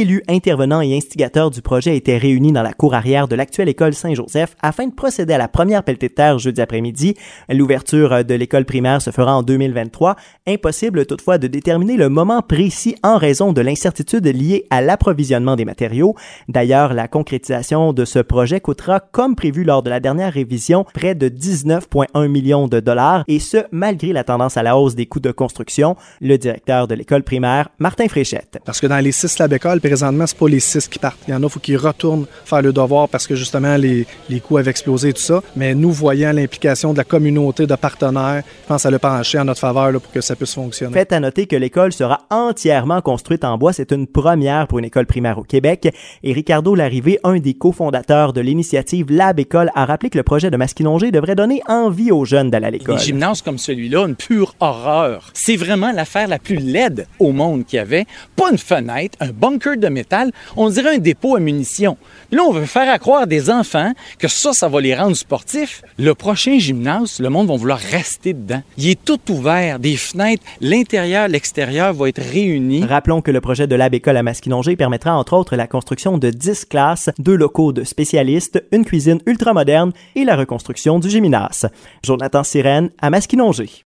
élus, intervenants et instigateurs du projet étaient réunis dans la cour arrière de l'actuelle école Saint-Joseph afin de procéder à la première pelletée de terre jeudi après-midi. L'ouverture de l'école primaire se fera en 2023. Impossible toutefois de déterminer le moment précis en raison de l'incertitude liée à l'approvisionnement des matériaux. D'ailleurs, la concrétisation de ce projet coûtera, comme prévu lors de la dernière révision, près de 19,1 millions de dollars, et ce, malgré la tendance à la hausse des coûts de construction. Le directeur de l'école primaire, Martin Fréchette. Parce que dans les six lab écoles, présentement, c'est pas les six qui partent. Il y en a, faut qu'ils retournent faire le devoir parce que justement, les, les coûts avaient explosé et tout ça. Mais nous, voyant l'implication de la communauté de partenaires, je pense à le pencher en notre faveur là, pour que ça puisse fonctionner. Faites à noter que l'école sera entièrement construite en bois. C'est une première pour une école primaire au Québec. Et Ricardo Larrivé, un des cofondateurs de l'initiative Lab École, a rappelé que le projet de Masquinongé devrait donner envie aux jeunes d'aller à l'école. Des gymnases comme celui-là, une pure horreur. C'est vraiment l'affaire la plus laide au monde qu'il y avait. Pas une fenêtre, un bunker de métal, on dirait un dépôt à munitions. Là, on veut faire à croire des enfants que ça, ça va les rendre sportifs. Le prochain gymnase, le monde va vouloir rester dedans. Il est tout ouvert, des fenêtres, l'intérieur, l'extérieur vont être réunis. Rappelons que le projet de Lab École à Masquinongé permettra entre autres la construction de 10 classes, deux locaux de spécialistes, une cuisine ultramoderne et la reconstruction du gymnase. Jonathan Sirène à Masquinongé.